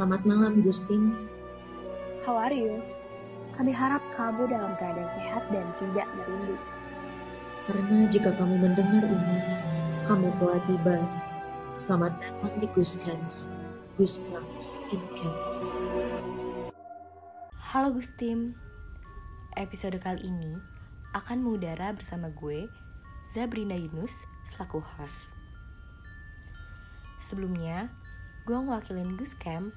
Selamat malam, Gustin. How are you? Kami harap kamu dalam keadaan sehat dan tidak merindu. Karena jika kamu mendengar ini, kamu telah tiba. Selamat datang di Guskans. Guskans in Campus. Halo Gustim, episode kali ini akan mengudara bersama gue, Zabrina Yunus, selaku host. Sebelumnya, gue mewakilin Gus Camp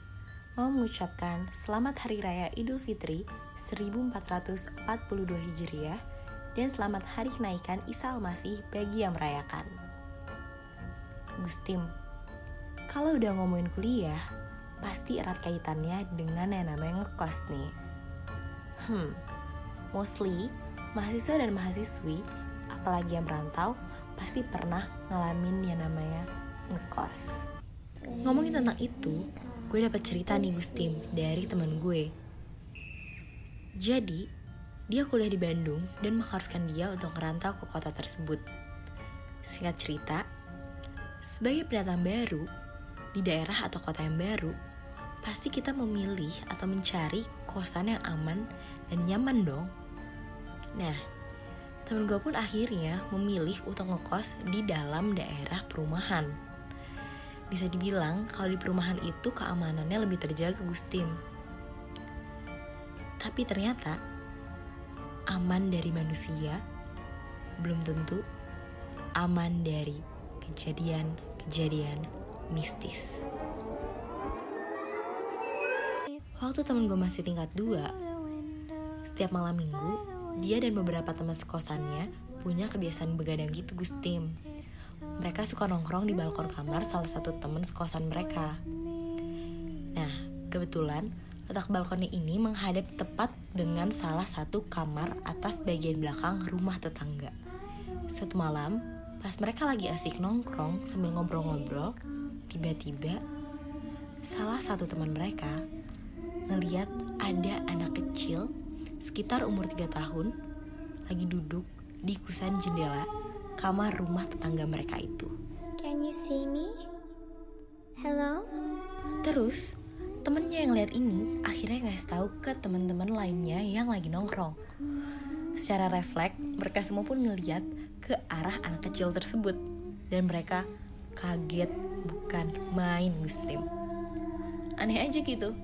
mau mengucapkan Selamat Hari Raya Idul Fitri 1442 Hijriah dan Selamat Hari Kenaikan Isa Al-Masih bagi yang merayakan. Gustim, kalau udah ngomongin kuliah, pasti erat kaitannya dengan yang namanya ngekos nih. Hmm, mostly mahasiswa dan mahasiswi, apalagi yang merantau, pasti pernah ngalamin yang namanya ngekos. Ngomongin tentang itu, gue dapat cerita nih Gustim dari teman gue. Jadi, dia kuliah di Bandung dan mengharuskan dia untuk merantau ke kota tersebut. Singkat cerita, sebagai pendatang baru di daerah atau kota yang baru, pasti kita memilih atau mencari kosan yang aman dan nyaman dong. Nah, temen gue pun akhirnya memilih untuk ngekos di dalam daerah perumahan. Bisa dibilang kalau di perumahan itu keamanannya lebih terjaga Gustim. Tapi ternyata aman dari manusia belum tentu aman dari kejadian-kejadian mistis. Waktu temen gue masih tingkat 2, setiap malam minggu, dia dan beberapa teman sekosannya punya kebiasaan begadang gitu Gustim. Mereka suka nongkrong di balkon kamar salah satu teman sekosan mereka. Nah, kebetulan letak balkonnya ini menghadap tepat dengan salah satu kamar atas bagian belakang rumah tetangga. Suatu malam, pas mereka lagi asik nongkrong sambil ngobrol-ngobrol, tiba-tiba salah satu teman mereka ngeliat ada anak kecil sekitar umur 3 tahun lagi duduk di kusen jendela kamar rumah tetangga mereka itu. Can you see me? Hello? Terus, temennya yang lihat ini akhirnya ngasih tahu ke teman-teman lainnya yang lagi nongkrong. Secara refleks, mereka semua pun ngeliat ke arah anak kecil tersebut. Dan mereka kaget bukan main Gustim. Aneh aja gitu.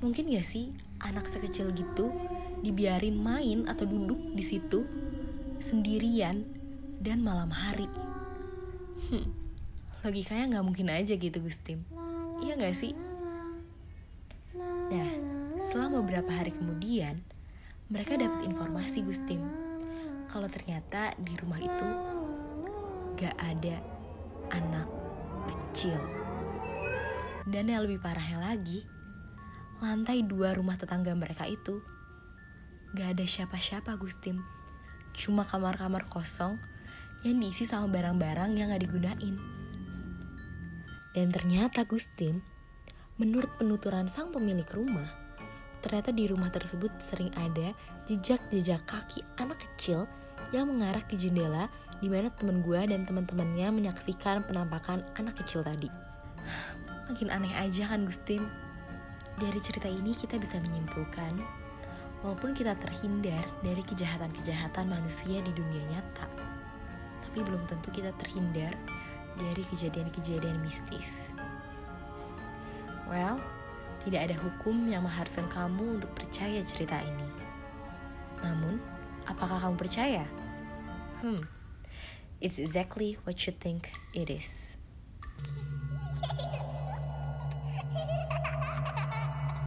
Mungkin gak sih anak sekecil gitu dibiarin main atau duduk di situ sendirian dan malam hari. Hmm, logikanya nggak mungkin aja gitu Gustim. Iya nggak sih? Nah, setelah beberapa hari kemudian, mereka dapat informasi Gustim kalau ternyata di rumah itu gak ada anak kecil. Dan yang lebih parahnya lagi, lantai dua rumah tetangga mereka itu gak ada siapa-siapa Gustim. Cuma kamar-kamar kosong yang diisi sama barang-barang yang gak digunain. Dan ternyata Gustim, menurut penuturan sang pemilik rumah, ternyata di rumah tersebut sering ada jejak-jejak kaki anak kecil yang mengarah ke jendela di mana teman gue dan teman-temannya menyaksikan penampakan anak kecil tadi. Makin aneh aja kan Gustim? Dari cerita ini kita bisa menyimpulkan, walaupun kita terhindar dari kejahatan-kejahatan manusia di dunia nyata, tapi belum tentu kita terhindar dari kejadian-kejadian mistis. Well, tidak ada hukum yang mengharuskan kamu untuk percaya cerita ini. Namun, apakah kamu percaya? Hmm, it's exactly what you think it is.